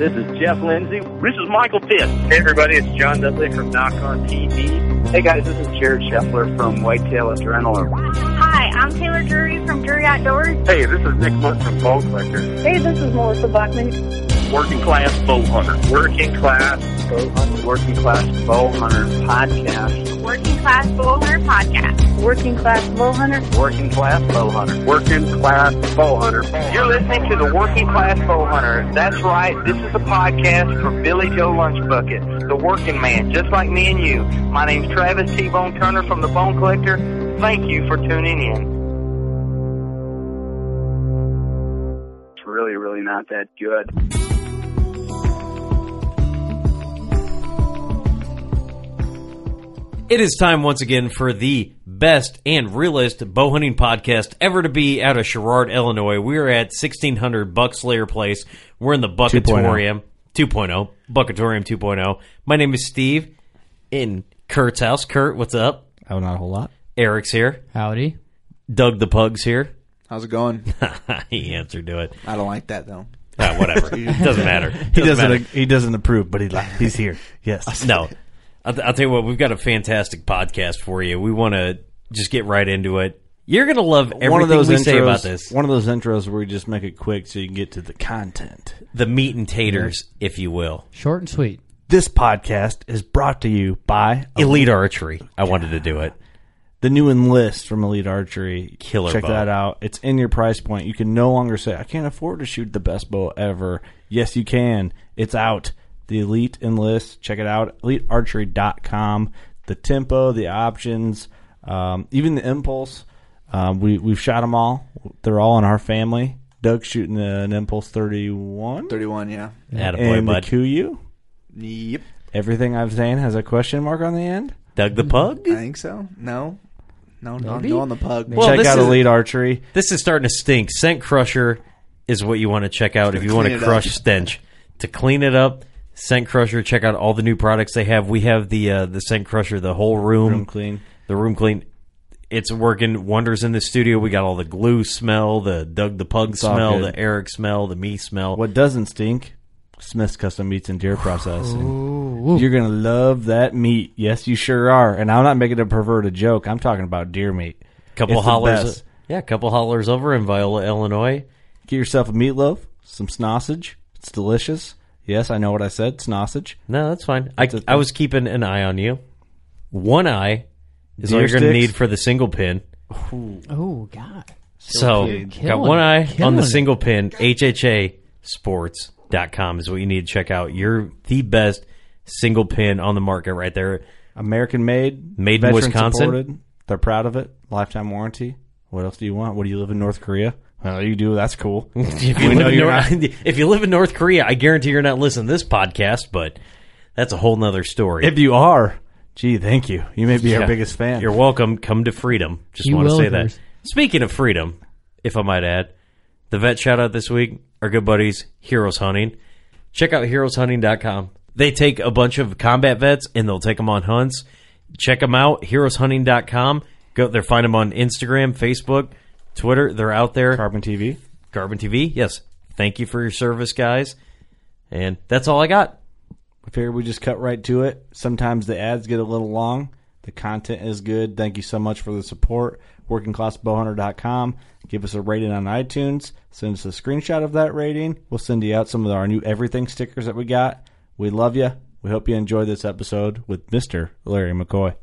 This is Jeff Lindsay. This is Michael Pitt. Hey, everybody, it's John Dudley from Nock On TV. Hey, guys, this is Jared Scheffler from Whitetail Adrenaline. Hi, I'm Taylor Drury from Drury Outdoors. Hey, this is Nick Mundt from Bone Collector. Hey, this is Melissa Bachman. Working Class Bow Hunter. Working Class Bow Hunter. Working Class Bow Hunter Podcast. Working Class Bow Hunter Podcast. Working Class Bow Hunter. Working Class Bow Hunter. Working Class Bow Hunter. You're listening to the Working Class Bow Hunter. That's right. This is a podcast for Billy Joe Lunchbucket, the working man, just like me and you. My name's Travis T-Bone Turner from the Bone Collector. Thank you for tuning in. It's really, really not that good. It is time once again for the best and realest bow hunting podcast ever to be out of Sherrard, Illinois. We're at 1600 Buckslayer Place. We're in the Buckatorium 2.0. Buckatorium 2.0. My name is Steve in Kurt's house. Kurt, what's up? Oh, not a whole lot. Eric's here. Howdy. Doug the Pug's here. How's it going? he answered to it. I don't like that though. Ah, whatever. Doesn't matter. He doesn't. matter. He doesn't approve, but he li- he's here. Yes. No. I'll, I'll tell you what, we've got a fantastic podcast for you. We want to just get right into it. You're going to love everything one of those we intros, say about this. One of those intros where we just make it quick so you can get to the content. The meat and taters, if you will. Short and sweet. This podcast is brought to you by Elite Archery. I wanted to do it. the new enlist from Elite Archery. Killer Check bow. that out. It's in your price point. You can no longer say, I can't afford to shoot the best bow ever. Yes, you can. It's out. The Elite Enlist. Check it out. EliteArchery.com. The tempo, the options, um, even the impulse. Um, we, we've shot them all. They're all in our family. Doug's shooting an Impulse 31. Thirty-one, yeah. Attaboy, and the bud. Kuyu. Yep. Everything I'm saying has a question mark on the end. Doug the Pug? I think so. No, no, no, Maybe. no on the pug. Well, Check out is- Elite Archery. This is starting to stink. Scent Crusher is what you want to check out if you want to crush up. stench. To clean it up, Scent Crusher, check out all the new products they have. We have the uh, the Scent Crusher, the whole room, Room clean. the room clean. It's working wonders in the studio. We got all the glue smell, the Doug the Pug all smell, good. the Eric smell, the me smell. What doesn't stink? Smith's Custom Meats and Deer Processing. Ooh, You're gonna love that meat. Yes, you sure are. And I'm not making a perverted joke. I'm talking about deer meat. couple It's the hollers, best. yeah, a couple hollers over in Viola, Illinois. Get yourself a meatloaf, some sausage. It's delicious. Yes, I know what I said. Sausage. No, that's fine. I, It's a- I was keeping an eye on you. One eye is all Deer you're going to sticks? need for the single pin. oh God. So, You're got one it. eye on the single pin. HHA HHAsports.com is what you need to check out. You're the best single pin on the market right there. American made. Made in veteran Wisconsin? Supported. They're proud of it. Lifetime warranty. What else do you want? What do you live in North Korea? Well, you do. That's cool. If you, live know in you're North, not- if you live in North Korea, I guarantee you're not listening to this podcast, but that's a whole nother story. if you are, gee, thank you. You may be Yeah. our biggest fan. You're welcome. Come to freedom. Just You want to will say that. there's- Speaking of freedom, if I might add, the vet shout out this week, our good buddies, Heroes Hunting. Check out heroeshunting.com. They take a bunch of combat vets and they'll take them on hunts. Check them out, heroeshunting.com. Go there, find them on Instagram, Facebook, Twitter. They're out there. Carbon TV. Carbon TV. Yes. Thank you for your service, guys. And that's all I got. I figured we just cut right to it. Sometimes the ads get a little long. The content is good. Thank you so much for the support. WorkingClassBowhunter.com. Give us a rating on iTunes. Send us a screenshot of that rating. We'll send you out some of our new everything stickers that we got. We love you. We hope you enjoy this episode with Mr. Larry McCoy.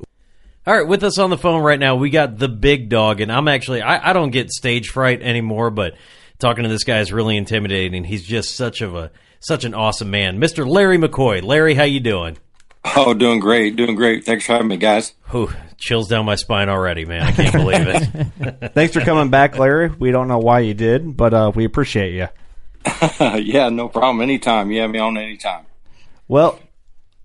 All right, with us on the phone right now, we got the big dog, and I'm actually I, I don't get stage fright anymore, but talking to this guy is really intimidating. He's just such of a such an awesome man, Mr. Larry McCoy. Larry, how you doing? Oh, doing great, doing great. Thanks for having me, guys. Whew, chills down my spine already, man. I can't believe it. Thanks for coming back, Larry. We don't know why you did, but uh, we appreciate you. yeah, no problem. Anytime. You have me on anytime. Well,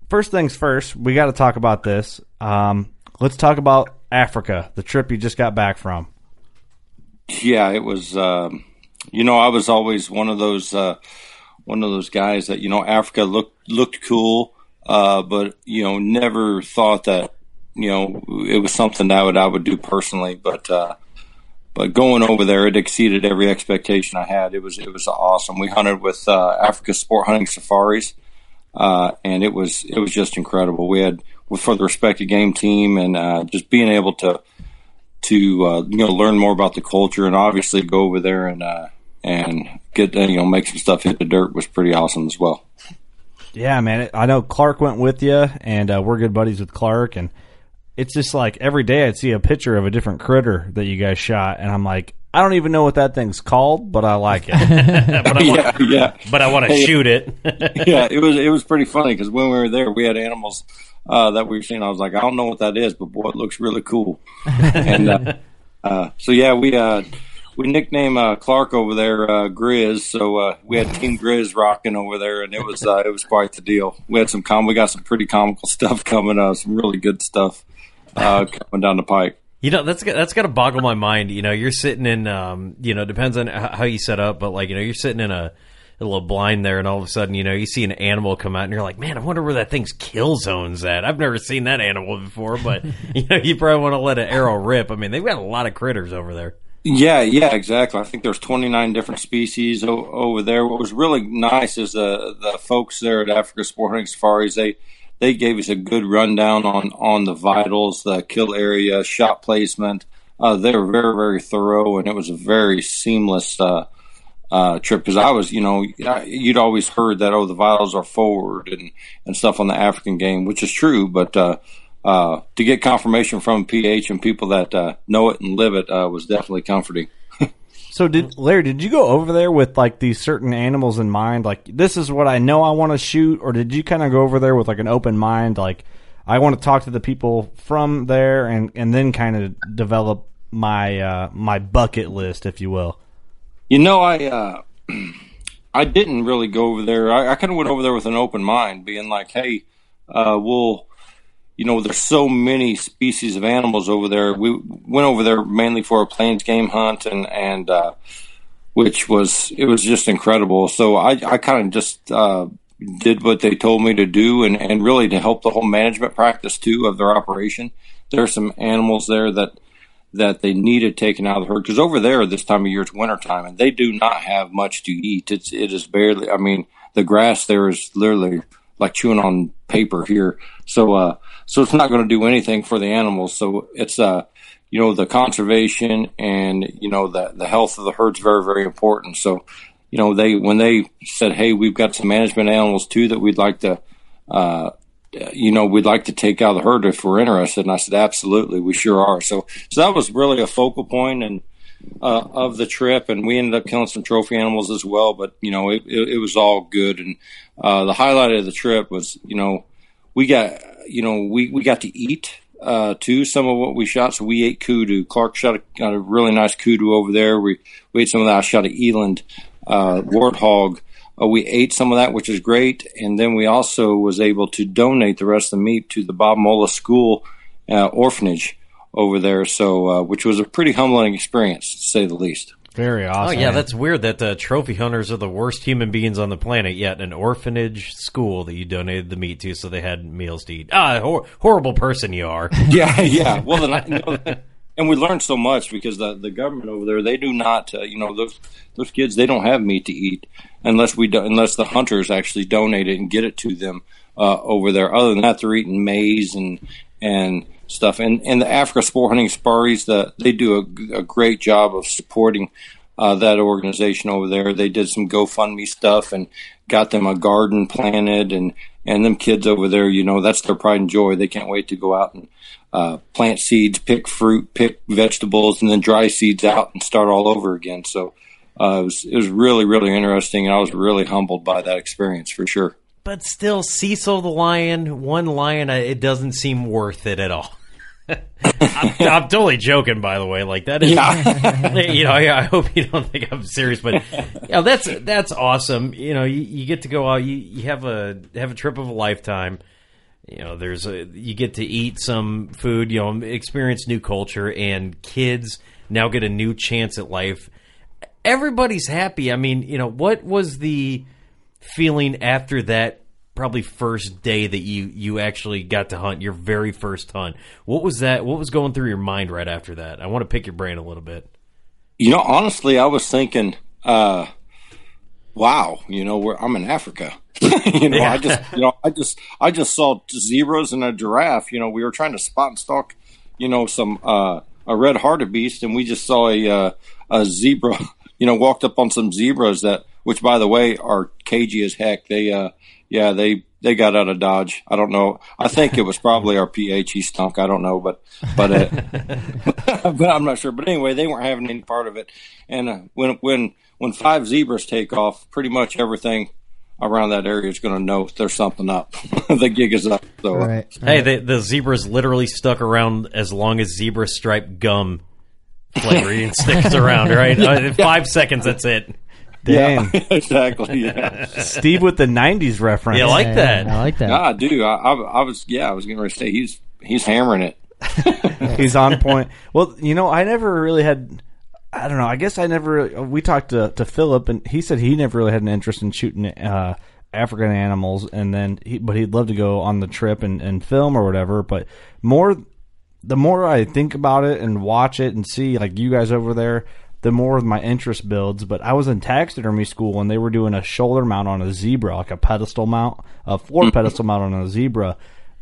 first things first, we got to talk about this. Um, let's talk about Africa, the trip you just got back from. Yeah, it was. Um, you know, I was always one of those uh, one of those guys that you know Africa looked looked cool, uh, but you know never thought that you know it was something that I would I would do personally. But uh, but going over there, it exceeded every expectation I had. It was it was awesome. We hunted with uh, Africa Sport Hunting Safaris, uh, and it was it was just incredible. We had for the Respect the Game team, and uh, just being able to to uh, you know learn more about the culture, and obviously go over there and uh, and get uh, you know make some stuff hit the dirt was pretty awesome as well. Yeah, man. I know Clark went with you, and uh, we're good buddies with Clark. And it's just like every day I'd see a picture of a different critter that you guys shot, and I'm like, I don't even know what that thing's called, but I like it. but I want, yeah, yeah. but I want to Hey. shoot it. yeah, it was it was pretty funny because when we were there, we had animals uh, that we were seeing. I was like, I don't know what that is, but boy, it looks really cool. and uh, uh, so yeah, we uh, we nicknamed uh, Clark over there uh, Grizz. So uh, we had Team Grizz rocking over there, and it was uh, it was quite the deal. We had some com, we got some pretty comical stuff coming, uh, some really good stuff uh, coming down the pike. You know that's got- that's got to boggle my mind. You know, you're sitting in, um, you know, depends on how you set up, but like, you know, you're sitting in a, a little blind there, and all of a sudden, you know, you see an animal come out, and you're like, man, I wonder where that thing's kill zone's at. I've never seen that animal before, but you know, you probably want to let an arrow rip. I mean, they've got a lot of critters over there. Yeah, yeah, exactly. I think there's 29 different species o- over there. What was really nice is the the folks there at Africa Sport Hunting Safaris. They they gave us a good rundown on on the vitals, the kill area, shot placement. Uh, they were very very thorough, and it was a very seamless uh, uh, trip. Because I was, you know, you'd always heard that oh the vitals are forward and and stuff on the African game, which is true, but. Uh, uh, to get confirmation from PH and people that uh, know it and live it was definitely comforting. So, did Larry? Did you go over there with like these certain animals in mind? Like, this is what I know I want to shoot, or did you kind of go over there with like an open mind? Like, I want to talk to the people from there, and and then kind of develop my uh, my bucket list, if you will. You know, I uh, I didn't really go over there. I, I kind of went over there with an open mind, being like, "Hey, uh, we'll." You know, there's so many species of animals over there. We went over there mainly for a plains game hunt, and and uh, which was it was just incredible. So I I kind of just uh, did what they told me to do, and and really to help the whole management practice too of their operation. There are some animals there that that they needed taken out of the herd because over there this time of year it's wintertime and they do not have much to eat. It's it is barely. I mean, the grass there is literally like chewing on paper here. So uh, so it's not going to do anything for the animals. So it's uh, you know, the conservation and you know the the health of the herd's very very important. So you know they when they said, hey, we've got some management animals too that we'd like to. Uh, you know, we'd like to take out the herd if we're interested. And I said, absolutely, we sure are. So, so that was really a focal point and uh, of the trip, and we ended up killing some trophy animals as well. But you know, it, it, it was all good. And uh, the highlight of the trip was, you know, we got, you know, we we got to eat uh, too. Some of what we shot, so we ate kudu. Clark shot a, got a really nice kudu over there. We we ate some of that. I shot an eland uh, warthog. Uh, we ate some of that, which is great, and then we also was able to donate the rest of the meat to the Bob Mola School uh, orphanage over there. So, uh, which was a pretty humbling experience, to say the least. Very awesome. Oh awesome. yeah, that's weird that uh, trophy hunters are the worst human beings on the planet. Yet an orphanage school that you donated the meat to, so they had meals to eat. Ah, hor- horrible person you are. yeah, yeah. Well, then, I- you know, and we learned so much because the the government over there they do not, uh, you know, those those kids they don't have meat to eat unless we do, unless the hunters actually donate it and get it to them uh, over there. Other than that, they're eating maize and and stuff. And and the Africa Sport Hunting Safaris, the they do a, a great job of supporting. Uh, that organization over there, they did some GoFundMe stuff and got them a garden planted, and and them kids over there, you know, that's their pride and joy. They can't wait to go out and uh, plant seeds, pick fruit, pick vegetables, and then dry seeds out and start all over again. So uh, it was it was really really interesting, and I was really humbled by that experience for sure. But still, Cecil the lion, one lion, uh, it doesn't seem worth it at all. I'm, I'm totally joking, by the way. Like that is, you know. I, I hope you don't think I'm serious, but yeah, that's that's awesome. You know, you, you get to go out, you, you have a have a trip of a lifetime. You know, there's a you get to eat some food, you know, experience new culture, and kids now get a new chance at life. Everybody's happy. I mean, you know, what was the feeling after that probably first day that you you actually got to hunt your very first hunt what was that what was going through your mind right after that i want to pick your brain a little bit You know, honestly, I was thinking, uh, wow, you know, where I'm in Africa. you know, I just, you know, I just, I just saw zebras and a giraffe. You know, we were trying to spot and stalk, you know, some uh, a red hartebeest and we just saw a uh, a zebra. You know, walked up on some zebras that, which by the way, are cagey as heck. They, uh, yeah, they they got out of dodge. I don't know. I think it was probably our PH he stunk. I don't know, but but uh, but I'm not sure. But anyway, they weren't having any part of it. And uh, when when when five zebras take off, pretty much everything around that area is going to know there's something up. the gig is up. So uh, Right. hey the, the zebras literally stuck around as long as zebra stripe gum flavoring sticks around right Uh, in five seconds that's it Dang. exactly. Yeah. Steve with the 90s reference. Yeah, I like that. I like that. Nah, I do. I, I, I was. Yeah, I was getting ready to say he's he's hammering it. He's on point. Well, you know, I never really had. I don't know. I guess I never. We talked to to Philip, and he said he never really had an interest in shooting uh, African animals, and then he, but he'd love to go on the trip and, and film or whatever. But more, the more I think about it and watch it and see like you guys over there, the more of my interest builds. But I was in taxidermy school and they were doing a shoulder mount on a zebra, like a pedestal mount, a floor pedestal mount on a zebra,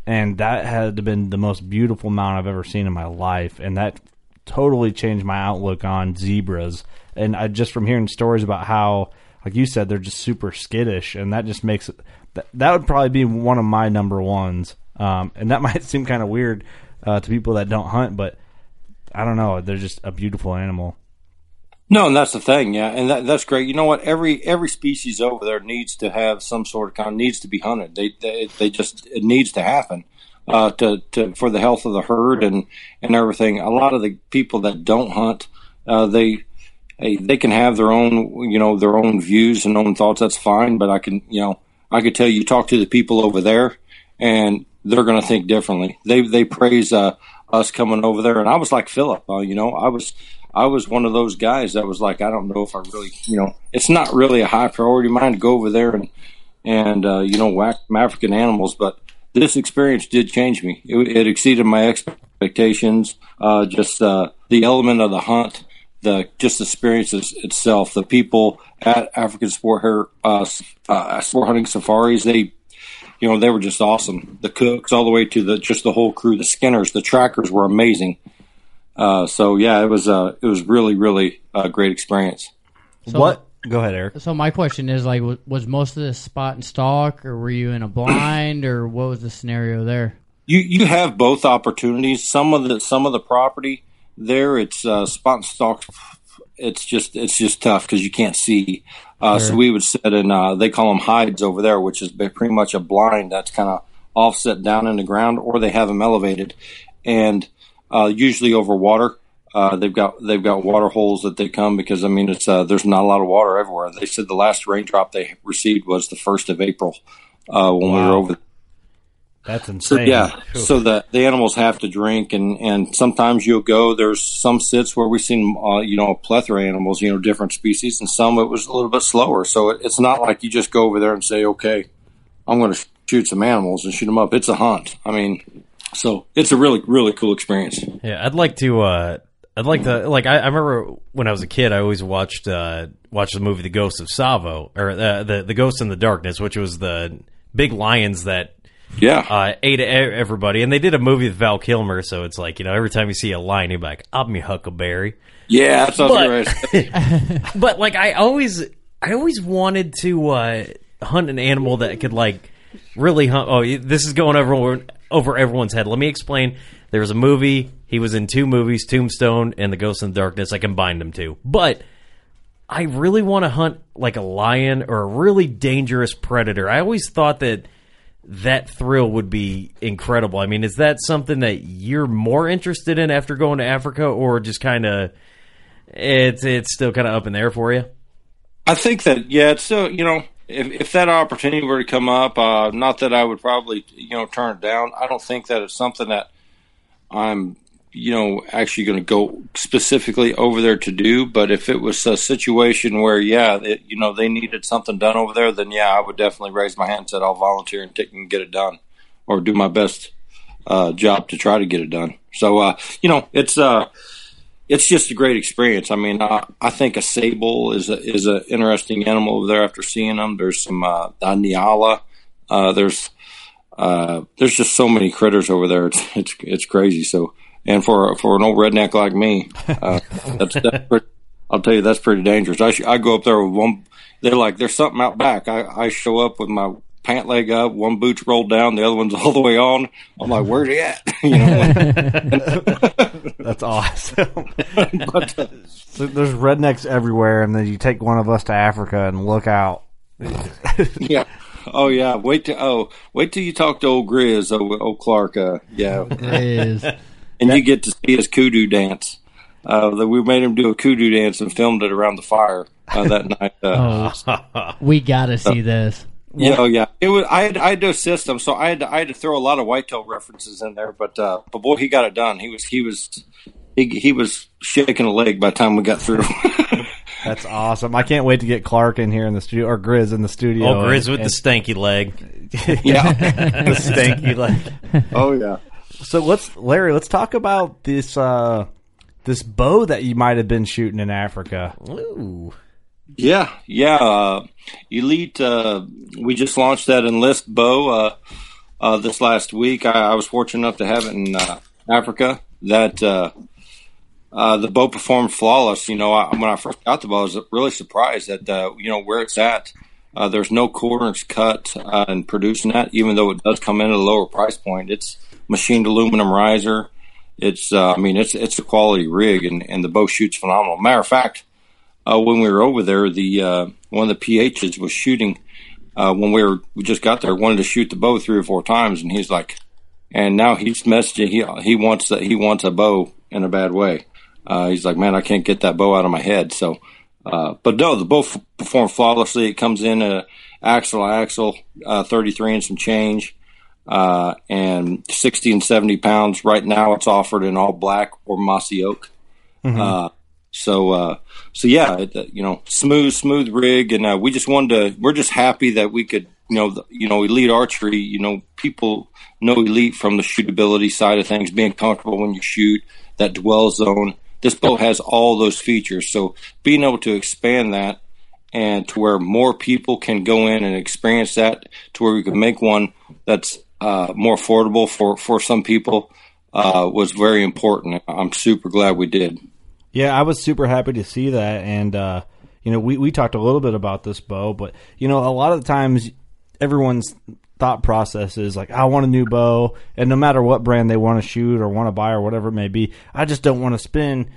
and that had been the most beautiful mount I've ever seen in my life, and that totally changed my outlook on zebras. And I just from hearing stories about how, like you said, they're just super skittish, and that just makes it. That, that would probably be one of my number ones. Um, and that might seem kind of weird uh, to people that don't hunt, but I don't know. They're just a beautiful animal. No, and that's the thing, yeah, and that, that's great. You know what? Every every species over there needs to have some sort of kind needs to be hunted. They they, they just it needs to happen uh, to to for the health of the herd and and everything. A lot of the people that don't hunt, uh, they they can have their own you know their own views and own thoughts. That's fine, but I can you know I could tell you talk to the people over there, and they're going to think differently. They they praise uh, us coming over there, and I was like Philip. Uh, you know, I was I was one of those guys that was like, I don't know if I really, you know, it's not really a high priority of mine to go over there and and uh, you know whack African animals, but this experience did change me. It, it exceeded my expectations. Uh, just uh, the element of the hunt, the just the experience itself, the people at African sport hair, uh, uh, sport hunting safaris, they you know, they were just awesome. The cooks, all the way to the just the whole crew, the skinners, the trackers were amazing. Uh, so yeah, it was uh, it was really really a great experience. So- what? Go ahead, Eric. So my question is like, was most of this spot and stalk, or were you in a blind, or what was the scenario there? You you have both opportunities. Some of the some of the property there, it's uh, spot and stalk. It's just it's just tough because you can't see. Uh, So we would sit in. Uh, they call them hides over there, which is pretty much a blind that's kind of offset down in the ground, or they have them elevated. and uh, usually over water. Uh, they've got they've got water holes that they come because I mean it's uh, there's not a lot of water everywhere. They said the last raindrop they received was the first of April uh, when we were over. That's So insane. yeah, so the the animals have to drink, and and sometimes you'll go. There's some sits where we've seen uh, you know a plethora of animals, you know, different species, and some it was a little bit slower. So it, it's not like you just go over there and say, okay, I'm going to shoot some animals and shoot them up. It's a hunt. I mean, so it's a really really cool experience. Yeah, I'd like to. Uh, I'd like to. Like, I, I remember when I was a kid, I always watched uh, watched the movie The Ghost of Tsavo, or uh, the the Ghost in the Darkness, which was the big lions that Yeah, uh, ate everybody. And they did a movie with Val Kilmer, so it's like you know every time you see a lion, you're like, "I'm your Huckleberry." yeah, that's what I But-. But like, I always, I always wanted to uh, hunt an animal that could like really hunt. Oh, this is going over over everyone's head. Let me explain. There was a movie. He was in two movies, Tombstone and The Ghost in the Darkness. I combined them two, but I really want to hunt like a lion or a really dangerous predator. I always thought that that thrill would be incredible. I mean, is that something that you're more interested in after going to Africa, or just kind of it's it's still kind of up in the air for you? I think that yeah, it's still you know if if that opportunity were to come up, uh, not that I would probably you know turn it down. I don't think that it's something that I'm you know actually going to go specifically over there to do. But if it was a situation where yeah, it, you know they needed something done over there, then yeah, I would definitely raise my hand and said I'll volunteer and take and get it done, or do my best uh, job to try to get it done. So uh, you know it's. Uh, it's just a great experience. I mean, I, I think a sable is a, is an interesting animal over there. After seeing them, there's some uh, the Nyala. Uh, there's uh, there's just so many critters over there. It's it's it's crazy. So, and for for an old redneck like me, uh, that's, that's pretty, I'll tell you that's pretty dangerous. I sh- I go up there with one. They're like there's something out back. I I show up with my pant leg up, one boot's rolled down, the other one's all the way on. I'm like, where's he at? you know. That's awesome. but, uh, So there's rednecks everywhere, and then you take one of us to Africa and look out. yeah. Oh yeah. Wait till oh wait till you talk to old Grizz, old, old Clark. Uh, yeah, Is and you get to see his kudu dance. Uh, that we made him do a kudu dance and filmed it around the fire uh, that night. Uh, oh, we gotta see this. Yeah, oh yeah. It was. I had. I had to assist him, so I had. To, I had to throw a lot of whitetail references in there. But uh, but boy, he got it done. He was. He was. He, he was shaking a leg by the time we got through. That's awesome. I can't wait to get Clark in here in the studio, or Grizz in the studio. Oh, Grizz and- with the stanky leg. yeah. the stanky leg. Oh yeah. So let's, Larry, let's talk about this uh, this bow that you might have been shooting in Africa. Ooh. Yeah, yeah. Uh, Elite. Uh, we just launched that enlist bow uh, uh, this last week. I, I was fortunate enough to have it in uh, Africa. That uh, uh, the bow performed flawless. You know, I, when I first got the bow, I was really surprised at uh, you know where it's at. There's no corners cut in producing that, even though it does come in at a lower price point. It's machined aluminum riser. It's, I mean, it's it's a quality rig, and, and the bow shoots phenomenal. Matter of fact, uh, when we were over there, the uh, one of the PHs was shooting uh, when we were we just got there. Wanted to shoot the bow three or four times, and he's like, and now he's messaging. He he wants that he wants a bow in a bad way. Uh, he's like, man, I can't get that bow out of my head. So, uh, but no, the bow f- performed flawlessly. It comes in a axle axle, uh, 33 and some change, uh, and 60 and 70 pounds. Right now, it's offered in all black or mossy oak. Uh, so, uh, so yeah, it, uh, you know, smooth, smooth rig, and uh, we just wanted to. We're just happy that we could, you know, the, you know, elite archery. You know, people know elite from the shootability side of things, being comfortable when you shoot, that dwell zone. This bow has all those features, so being able to expand that and to where more people can go in and experience that, to where we can make one that's uh, more affordable for for some people, uh, was very important. I'm super glad we did. Yeah, I was super happy to see that, and uh, you know, we we talked a little bit about this bow, but you know, a lot of the times everyone's thought process is like, I want a new bow, and no matter what brand they want to shoot or want to buy or whatever it may be, I just don't want to spend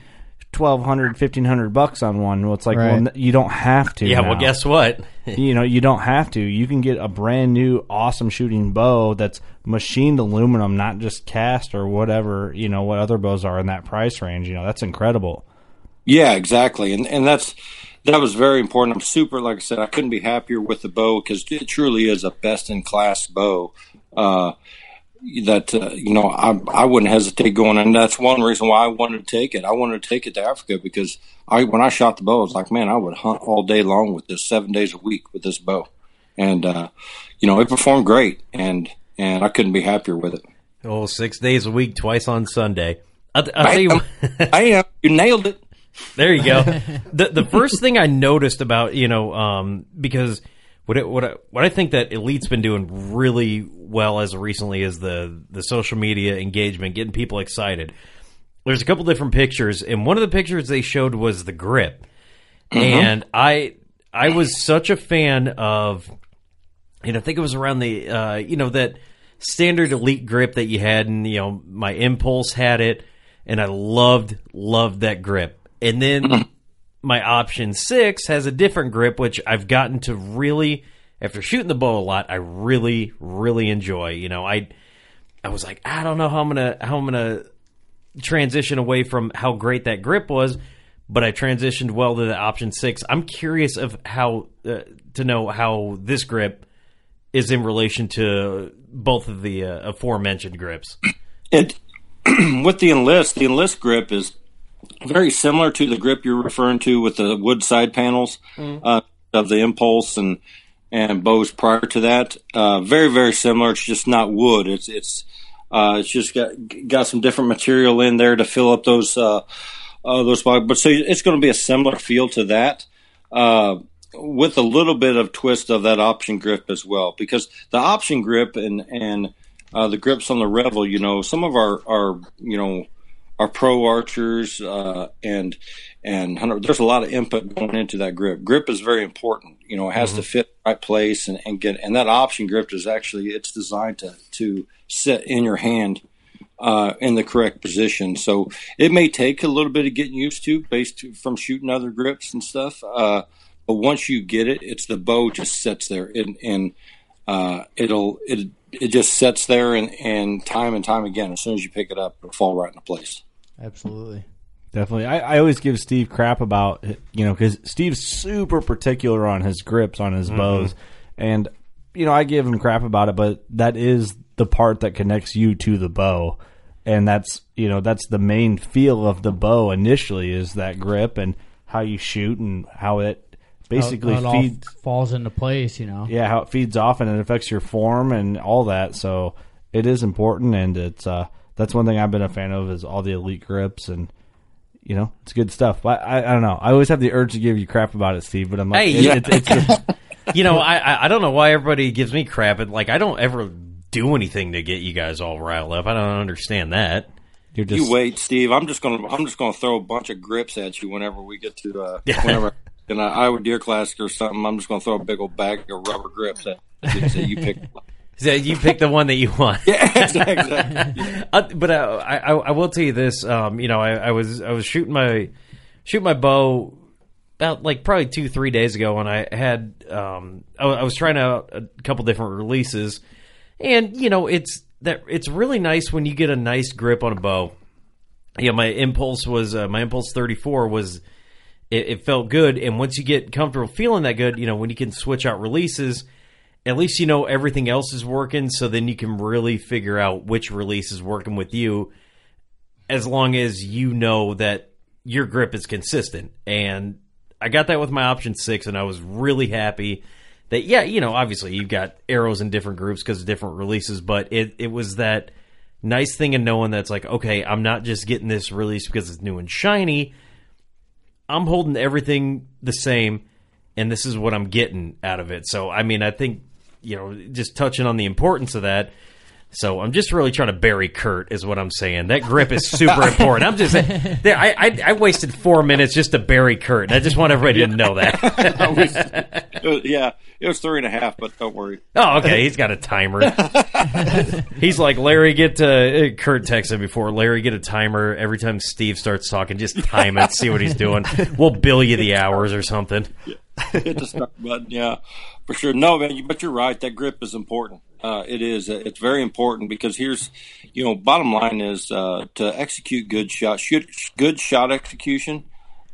1200 1500 bucks on one. Well, it's like, Right. n- you don't have to. Yeah, well, guess what? you know, you don't have to. You can get a brand new, awesome shooting bow that's machined aluminum, not just cast or whatever. You know what other bows are in that price range. You know, that's incredible. Yeah, exactly, and and that's that was very important. I'm super, like I said, I couldn't be happier with the bow because it truly is a best in class bow. Uh, that uh, you know, I I wouldn't hesitate going, and that's one reason why I wanted to take it. I wanted to take it to Africa because I when I shot the bow, I was like, man, I would hunt all day long with this, seven days a week with this bow, and uh, you know, it performed great, and and I couldn't be happier with it. Oh, six days a week, twice on Sunday. I'll, I'll tell you. I am. You nailed it. There you go. the the first thing I noticed about you know um, because what it, what I, what I think that Elite's been doing really well as of recently is the the social media engagement, getting people excited. There's a couple different pictures, and one of the pictures they showed was the grip, and I I was such a fan of, and I think it was around the uh, you know that standard Elite grip that you had, and you know my Impulse had it, and I loved loved that grip. And then my option six has a different grip, which I've gotten to really after shooting the bow a lot. I really really enjoy. You know, I I was like, I don't know how I'm gonna how I'm gonna transition away from how great that grip was, but I transitioned well to the option six. I'm curious of how uh, to know how this grip is in relation to both of the uh, aforementioned grips. It with the enlist, the enlist grip is very similar to the grip you're referring to with the wood side panels uh, of the impulse and and bows prior to that. Uh, very very similar. It's just not wood. It's it's uh, it's just got got some different material in there to fill up those uh, uh, those. But so it's going to be a similar feel to that. Uh, with a little bit of twist of that option grip as well, because the option grip and and uh, the grips on the Revol, you know, some of our our you know our pro archers uh, and and hunter, there's a lot of input going into that grip. Grip is very important. You know, it has to fit right place and, and get and that option grip is actually it's designed to to sit in your hand uh, in the correct position. So it may take a little bit of getting used to based from shooting other grips and stuff. Uh, but once you get it, it's the bow just sits there and, and uh, it'll it it just sits there and, and time and time again. As soon as you pick it up, it'll fall right into place. Absolutely. Definitely. I, I always give Steve crap about, you know, because Steve's super particular on his grips on his bows. And, you know, I give him crap about it, but that is the part that connects you to the bow. And that's, you know, that's the main feel of the bow initially is that grip and how you shoot and how it basically How- how it all feeds. falls into place. You know. yeah, how it feeds off and it affects your form and all that. So it is important, and it's uh, that's one thing I've been a fan of is all the elite grips and you know it's good stuff. But I, I don't know. I always have the urge to give you crap about it, Steve. But I'm like, Hey, it- yeah. it's, it's just- you know, I, I I don't know why everybody gives me crap, but like I don't ever do anything to get you guys all riled up. I don't understand that. you're just You wait, Steve. I'm just gonna I'm just gonna throw a bunch of grips at you whenever we get to uh, whenever in an Iowa Deer Classic or something. I'm just gonna throw a big old bag of rubber grips at you. So you pick. So you pick the one that you want. yeah, exactly. Uh, but uh, I, I I will tell you this. Um, you know, I, I was I was shooting my shooting my bow about like probably two three days ago, and I had um I, I was trying out a couple different releases, and you know it's that it's really nice when you get a nice grip on a bow. Yeah, my impulse was uh, my impulse thirty four was it, it felt good, and once you get comfortable feeling that good, you know when you can switch out releases at least you know everything else is working. So then you can really figure out which release is working with you as long as you know that your grip is consistent. And i got that with my option 6 and i was really happy that yeah you know obviously you've got arrows in different groups because of different releases but it, it was that nice thing in knowing that's like okay i'm not just getting this release because it's new and shiny i'm holding everything the same and this is what I'm getting out of it. So, I mean, I think, you know, just touching on the importance of that. So, I'm just really trying to bury Kurt, is what I'm saying. That grip is super important. I'm just there. I, I I wasted four minutes just to bury Kurt. and I just want everybody to know that. It was- yeah, it was three and a half, but don't worry. Oh, okay. He's got a timer. He's like Larry. Get uh, Kurt texted before. Larry, get a timer every time Steve starts talking. Just time it. See what he's doing. We'll bill you the hours or something. hit the start button. Yeah, for sure. No, man, but you're right. That grip is important. Uh, it is. It's very important because here's, you know, bottom line is uh, to execute good shot. Shoot, good shot execution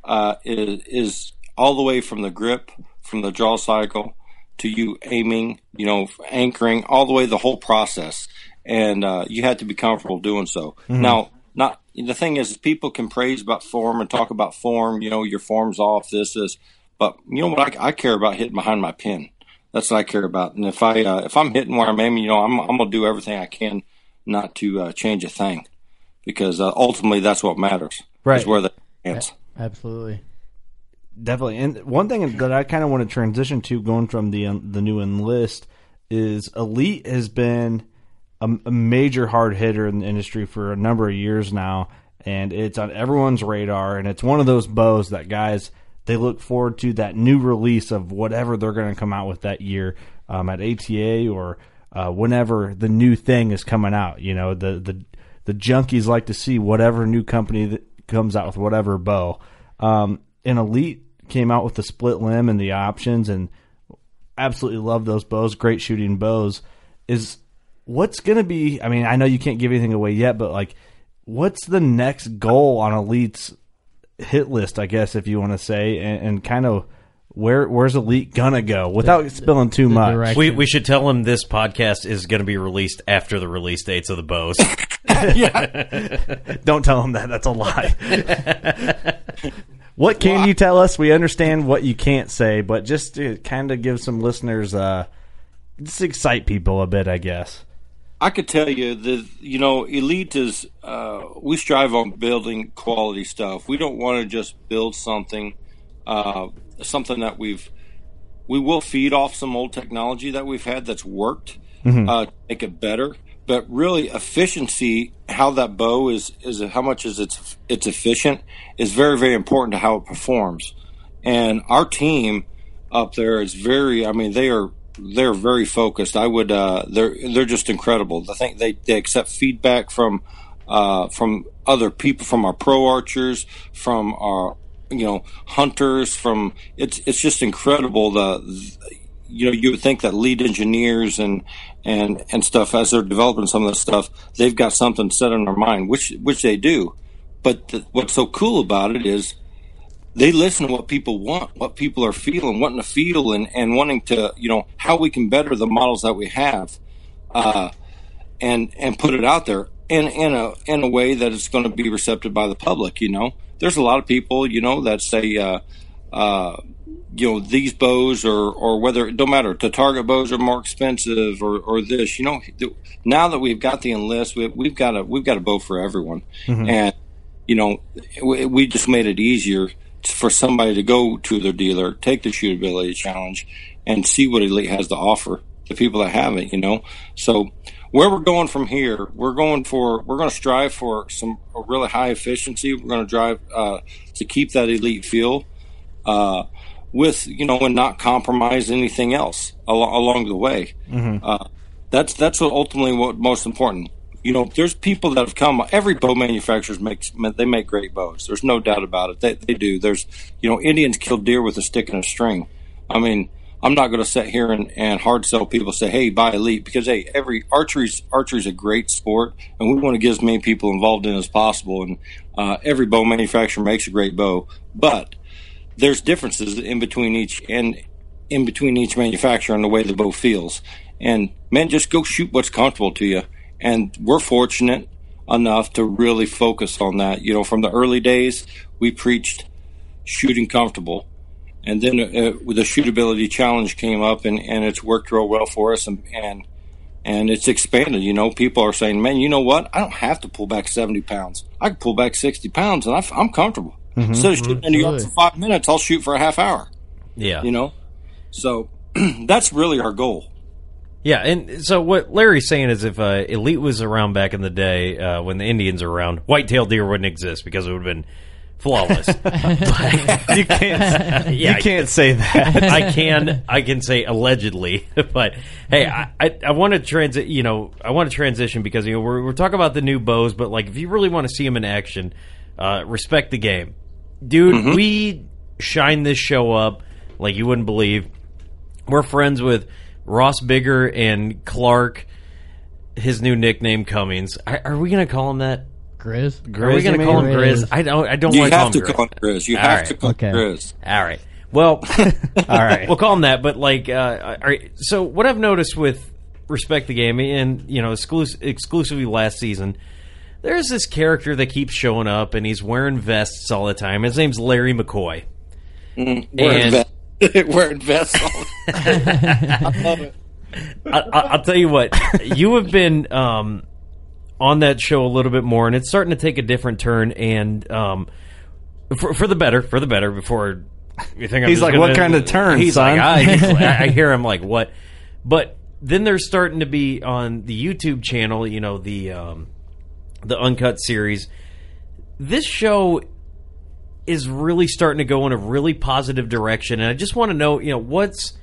uh, is is all the way from the grip, from the draw cycle to you aiming, you know, anchoring, all the way the whole process, and uh, you have to be comfortable doing so. Now, not the thing is, people can praise about form and talk about form. You know, your form's off. This is, but you know what? I, I care about hitting behind my pin. That's what I care about. And if I uh, if I'm hitting where I'm aiming, you know, I'm I'm gonna do everything I can not to uh, change a thing, because uh, ultimately that's what matters. Right. Is where the chance. Absolutely. Definitely. And one thing that I kind of want to transition to going from the the new enlist is Elite has been a, a major hard hitter in the industry for a number of years now, and it's on everyone's radar. And it's one of those bows that guys they look forward to that new release of whatever they're going to come out with that year um, at ATA or uh, whenever the new thing is coming out. You know, the the the junkies like to see whatever new company that comes out with whatever bow. Um, and Elite came out with the split limb and the options, and absolutely love those bows. Great shooting bows. Is what's going to be? I mean, I know you can't give anything away yet, but like, what's the next goal on Elite's hit list? I guess if you want to say, and, and kind of where where's Elite gonna go without spilling too much. direction. We we should tell him this podcast is going to be released after the release dates of the bows. Don't tell them that. That's a lie. what can you tell us? We understand what you can't say, but just to kind of give some listeners, uh, just excite people a bit, I guess. I could tell you that you know, Elite is. Uh, we strive on building quality stuff. We don't want to just build something, uh, something that we've. We will feed off some old technology that we've had that's worked, uh, to make it better. But really, efficiency, how that bow is is how much is it's it's efficient, is very very important to how it performs. And our team up there is very. I mean, they are they're very focused. I would. Uh, they're they're just incredible. I think they, they accept feedback from uh, from other people, from our pro archers, from our you know hunters. From it's it's just incredible. The you know you would think that lead engineers and and and stuff as they're developing some of this stuff, they've got something set in their mind, which which they do. But the, what's so cool about it is they listen to what people want, what people are feeling, wanting to feel, and, and wanting to, you know, how we can better the models that we have, uh, and and put it out there in in a in a way that it's going to be receptive by the public. You know, there's a lot of people, you know, that say, uh, uh, you know, these bows or or whether it don't matter. The target bows are more expensive or or this. You know, now that we've got the enlist, we, we've got a we've got a bow for everyone, and you know, we, we just made it easier for somebody to go to their dealer, take the shootability challenge, and see what Elite has to offer the people that have it. You know, so where we're going from here, we're going for we're going to strive for some a really high efficiency. We're going to drive uh, to keep that Elite feel. Uh, with you know, and not compromise anything else al- along the way. Uh, that's that's what ultimately what most important. You know, there's people that have come. Every bow manufacturer makes they make great bows. There's no doubt about it. They they do. There's you know, Indians kill deer with a stick and a string. I mean, I'm not going to sit here and, and hard sell people say, hey, buy Elite because hey, every archery's archery's a great sport, and we want to get as many people involved in it as possible. And uh, every bow manufacturer makes a great bow, but there's differences in between each and in between each manufacturer and the way the bow feels. And man, just go shoot what's comfortable to you. And we're fortunate enough to really focus on that. You know, from the early days, we preached shooting comfortable. And then uh, the shootability challenge came up, and, and it's worked real well for us, and, and and it's expanded. You know, people are saying, "Man, you know what? I don't have to pull back seventy pounds. I can pull back sixty pounds, and I, am comfortable. Instead of shooting in the yard for five minutes, I'll shoot for a half hour. Yeah. You know, so that's really our goal. Yeah, and so what Larry's saying is if uh, Elite was around back in the day uh, when the Indians were around, white-tailed deer wouldn't exist because it would have been flawless. you can't. yeah, you can't say that. I can I can say allegedly, but hey, I I, I want to transit. You know, I want to transition because you know we're we're talking about the new bows, but like if you really want to see them in action, uh, respect the game, dude. We shine this show up like you wouldn't believe. We're friends with Ross Bigger and Clark. His new nickname Cummings. Are, are we gonna call him that? Grizz. Are we going to call him mean? Grizz? I don't. I don't You want to call have him to Grizz. call him Grizz. You All have right. to call Okay. him Grizz. All right. Well, All right. we'll call him that. But like, uh, all right. So what I've noticed with respect the game, and you know, exclus- exclusively last season, there's this character that keeps showing up, and he's wearing vests all the time. His name's Larry McCoy. Wearing, And- vest, wearing vests on. I love it. I, I, I'll tell you what, you have been um, on that show a little bit more, and it's starting to take a different turn, and um, for, for the better, for the better. Before you think I'm He's like, gonna- "What kind of turn, He's son?" like, I, I hear him like, what? But then there's starting to be on the YouTube channel, you know, the um, the uncut series. This show is really starting to go in a really positive direction, and I just want to know, you know, what's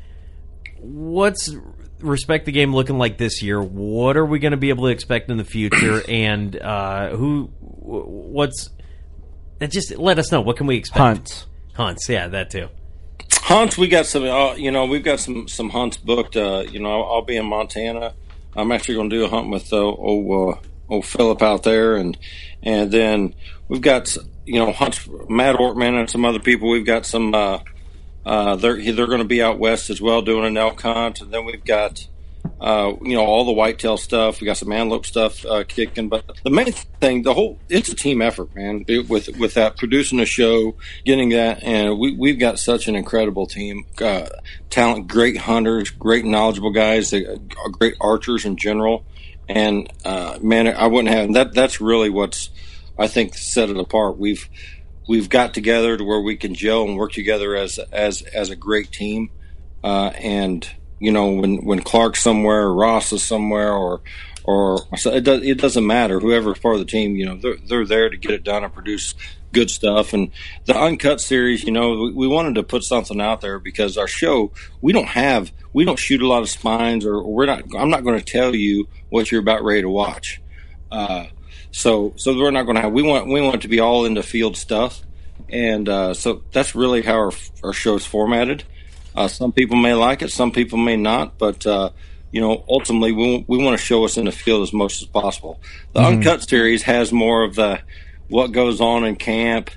what's respect the game looking like this year? What are we going to be able to expect in the future? And uh, who? What's? Just let us know. What can we expect? Hunts. Hunts. Yeah, that too. hunts we got some uh, you know we've got some some hunts booked uh you know i'll, I'll be in montana i'm actually going to do a hunt with uh, old uh, old philip out there and and then we've got you know hunts matt ortman and some other people we've got some uh uh they're they're going to be out west as well doing an elk hunt and then we've got uh, you know all the whitetail stuff. We got some antelope stuff uh, kicking, but the main thing, the whole, it's a team effort, man. It- With with that producing a show, getting that, and we we've got such an incredible team, uh, talent, great hunters, great knowledgeable guys, they, uh, great archers in general, and uh, man, I wouldn't have that. That's really what's I think set it apart. We've we've got together to where we can gel and work together as as as a great team, uh, and you know when when Clark's somewhere, or Ross is somewhere, or or so it does it doesn't matter. Whoever's part of the team, you know, they're they're there to get it done and produce good stuff. And the uncut series, you know, we, we wanted to put something out there because our show we don't have we don't shoot a lot of spines, or, we're not. I'm not going to tell you what you're about ready to watch. Uh, so so we're not going to have. We want we want it to be all into field stuff, and uh, so that's really how our our show's formatted. Uh, some people may like it, some people may not, but uh, you know, ultimately, we we want to show us in the field as much as possible. The uncut series has more of the what goes on in camp.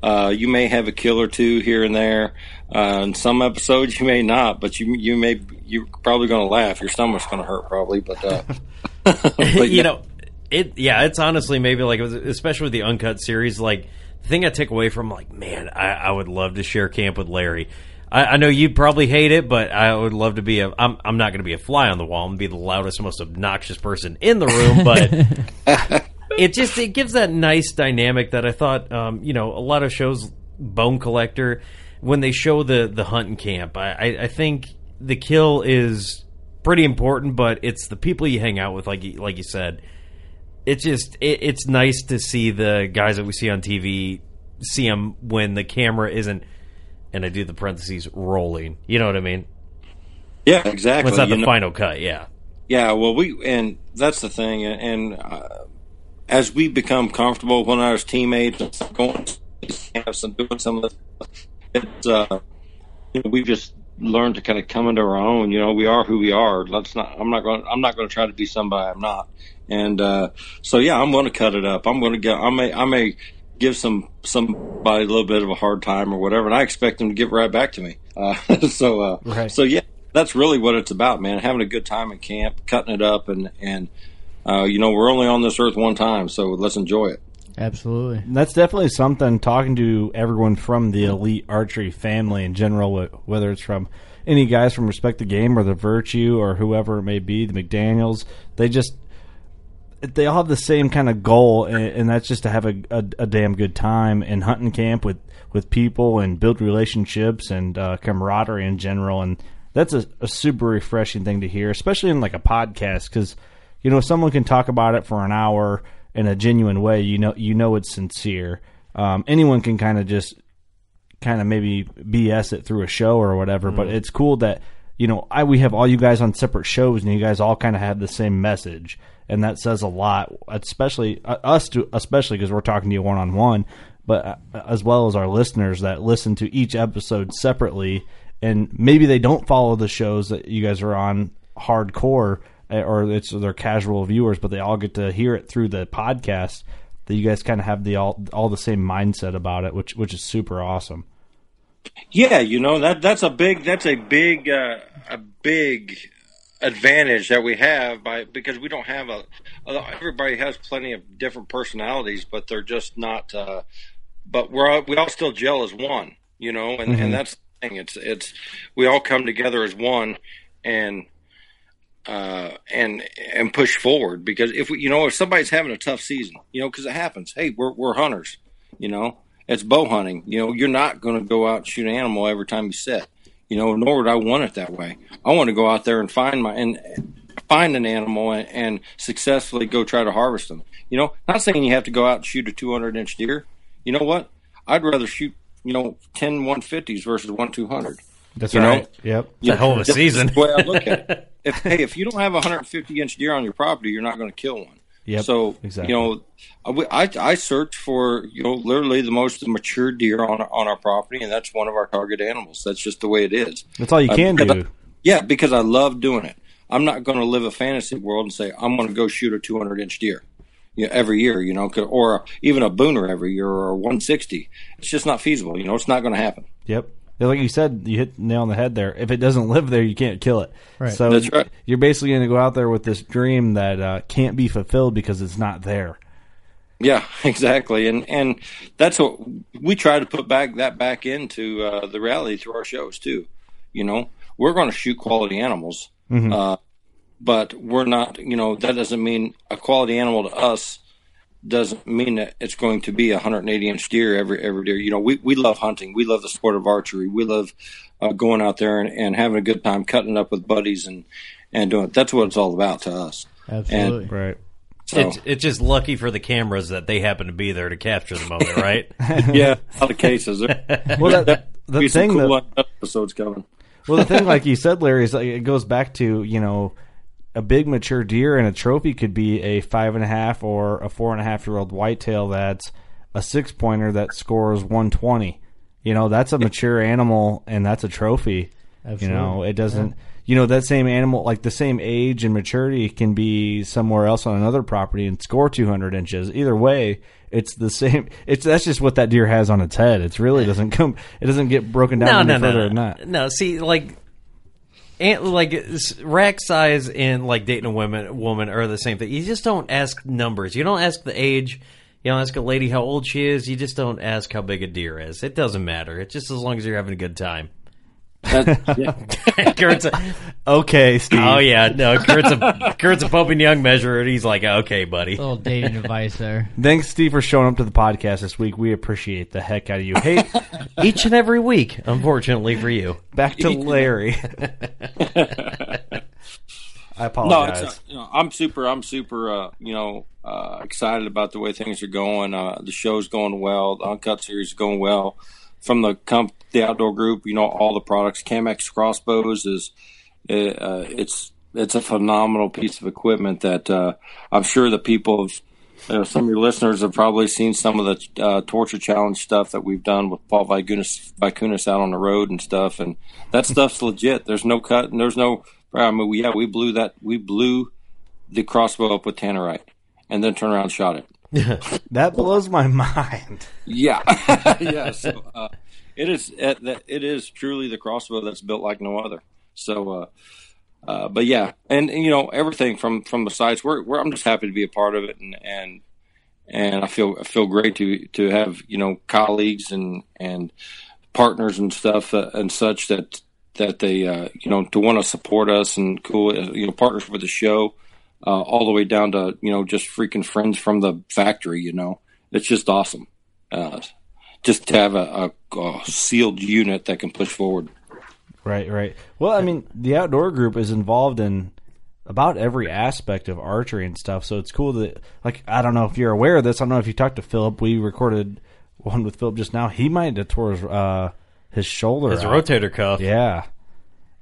Uh, you may have a kill or two here and there. Uh, in some episodes, you may not, but you you may you're probably going to laugh. Your stomach's going to hurt probably, but, uh, but you yeah. know, it. Yeah, it's honestly maybe like, especially with the uncut series, like the thing I take away from, like, man, I, I would love to share camp with Larry. I, I know you'd probably hate it, but I would love to be a. I'm, I'm not going to be a fly on the wall. To be the loudest, most obnoxious person in the room, but it just it gives that nice dynamic that I thought. Um, you know, a lot of shows, Bone Collector, when they show the the hunt and camp, I, I, I think the kill is pretty important, but it's the people you hang out with, like like you said. It's just it, it's nice to see the guys that we see on TV see them when the camera isn't, and I do the parentheses rolling. You know what I mean? yeah, exactly. What's not You the know- final cut? Yeah. Yeah, well, we and that's the thing, and uh, as we become comfortable when our teammates and going camps and doing some of this, it's uh, you know, we just learned to kind of come into our own. You know, we are who we are. Let's not. I'm not going. I'm not going to try to be somebody I'm not. And uh, so, yeah, I'm going to cut it up. I'm going to get. I may. I may give some somebody a little bit of a hard time or whatever, and I expect them to get right back to me. Uh, so, uh, Right. so yeah, that's really what it's about, man. Having a good time in camp, cutting it up, and and uh, you know we're only on this earth one time, so let's enjoy it. Absolutely. That's definitely something. Talking to everyone from the elite archery family in general, whether it's from any guys from Respect the Game or the Virtue or whoever it may be, the McDaniels, they just they all have the same kind of goal, and, that's just to have a, a, a damn good time in hunting camp with with people and build relationships and uh, camaraderie in general. And that's a, a super refreshing thing to hear, especially in like a podcast, because you know someone can talk about it for an hour in a genuine way. You know, you know it's sincere. um, anyone can kind of just kind of maybe BS it through a show or whatever. But it's cool that you know I we have all you guys on separate shows and you guys all kind of have the same message, and that says a lot. Especially uh, us, to, especially because we're talking to you one on one, but uh, as well as our listeners that listen to each episode separately, and maybe they don't follow the shows that you guys are on hardcore or it's their casual viewers, but they all get to hear it through the podcast. That you guys kind of have the all all the same mindset about it, which which is super awesome. Yeah, you know that that's a big that's a big uh, a big advantage that we have by because we don't have a everybody has plenty of different personalities, but they're just not. Uh, but we're all, we all still gel as one, you know, and, and that's the thing. It's it's we all come together as one, and uh, and and push forward because if we, you know if somebody's having a tough season, you know, because it happens. Hey, we're we're hunters, you know. It's bow hunting. You know, you're not going to go out and shoot an animal every time you set. You know, nor would I want it that way. I want to go out there and find my and find an animal and, and successfully go try to harvest them. You know, not saying you have to go out and shoot a 200 inch deer. You know what? I'd rather shoot you know 10 150s versus one 200. That's You right. know? Yep. It's a hell of a That's season. the way I look at it. If hey, if you don't have a 150 inch deer on your property, you're not going to kill one. Yep, So exactly. you know, I, I search for you know literally the most mature deer on on our property, and that's one of our target animals. That's just the way it is. That's all you Uh, can do. I- yeah, because I love doing it. I'm not going to live a fantasy world and say I'm going to go shoot a 200 inch deer, you know, every year, you know, or even a booner every year or a 160. It's just not feasible. You know, it's not going to happen. Yep. Yeah, Like you said, you hit nail on the head there. If it doesn't live there, you can't kill it. Right. So That's right. you're basically going to go out there with this dream that uh, can't be fulfilled because it's not there. Yeah, exactly, and and that's what we try to put back that back into uh, the reality through our shows too. You know, we're going to shoot quality animals, uh, but we're not. You know, that doesn't mean a quality animal to us doesn't mean that it's going to be a 180 inch deer every every deer. You know, we we love hunting, we love the sport of archery, we love uh, going out there and, and having a good time, cutting up with buddies and and doing. That's what it's all about to us. Absolutely. Right. So It's, it's just lucky for the cameras that they happen to be there to capture the moment, right? yeah, a lot of cases. Well, that, the thing cool that, episodes coming. well, the thing, like you said, Larry, is like, it goes back to you know a big mature deer and a trophy could be a five and a half or a four and a half year old whitetail that's a six pointer that scores 120. You know, that's a mature animal and that's a trophy. You know, it doesn't. You know, that same animal, like the same age and maturity, can be somewhere else on another property and score 200 inches. Either way, it's the same. It's that's just what that deer has on its head. It really doesn't come. It doesn't get broken down no, any no, further no, than no. that. No, see, like, ant, like rack size and like dating a woman woman are the same thing. You just don't ask numbers. You don't ask the age. You don't ask a lady how old she is. You just don't ask how big a deer is. It doesn't matter. It's just as long as you're having a good time. Kurt's a, Okay, Steve. oh yeah, no, Kurt's a Kurt's a Pope and Young measure, and he's like, okay, buddy. little dating advice there. Thanks, Steve, for showing up to the podcast this week. We appreciate the heck out of you. Hey, Each and every week, unfortunately for you. back to Larry. I No, apologize. it's, uh, you know, I'm super. I'm super. Uh, you know, uh, excited about the way things are going. Uh, the show's going well. The uncut series is going well. From the comp, the outdoor group, you know, all the products. CAMX crossbows is uh, it's it's a phenomenal piece of equipment that uh, I'm sure the people. Uh, some of your listeners have probably seen some of the uh, torture challenge stuff that we've done with Paul Vikunis out on the road and stuff, and that stuff's legit. There's no cut, and there's no. I mean, we, yeah, we blew that. We blew the crossbow up with tannerite, and then turned around and shot it. that blows my mind. Yeah, yeah. So uh, it is it is truly the crossbow that's built like no other. So, uh, uh, but yeah, and, and, you know everything from from the sites. We're, we're I'm just happy to be a part of it, and and and I feel I feel great to to have you know colleagues and and partners and stuff uh, and such that that they uh, you know to want to support us and cool uh, you know partners for the show uh, all the way down to you know just freaking friends from the factory. You know, it's just awesome. Uh, just to have a, a, a sealed unit that can push forward. Right, right. Well, I mean, the outdoor group is involved in about every aspect of archery and stuff. So it's cool that, like, I don't know if you're aware of this. I don't know if you talked to Philip. We recorded one with Philip just now. He might have tore his, uh, his shoulder. His out. rotator cuff. Yeah.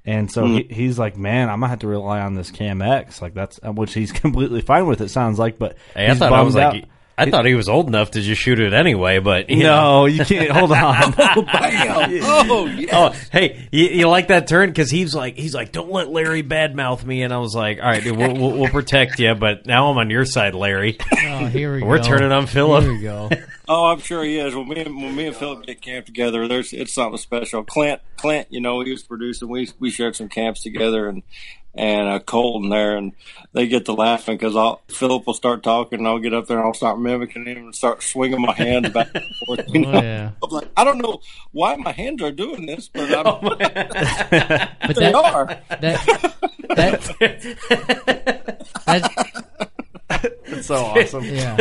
And so Hmm. he, he's like, man, I'm gonna have to rely on this Cam X, like that's which he's completely fine with. It sounds like, but Hey, I he's thought I was bummed like, out. I thought he was old enough to just shoot it anyway, but you know. you can't. Hold on. Oh, oh yeah. Oh, hey, you, you like that turn? Because he's like, he's like, don't let Larry badmouth me. And I was like, all right, dude, we'll, we'll, we'll protect you. But now I'm on your side, Larry. Oh, here we We're go. turning on Philip. Here we go. Oh, I'm sure he is. When me and when me and Philip get camp together, there's it's something special. Clint, Clint, you know, he was producing. We we shared some camps together, and and uh, Colton there, and they get to laughing because I'll Philip will start talking, and I'll get up there and I'll start mimicking him and start swinging my hands back and forth. You know? Oh, yeah. I'm like, I don't know why my hands are doing this, but I'm, Oh, But they that, are. that, that, It's so awesome. yeah.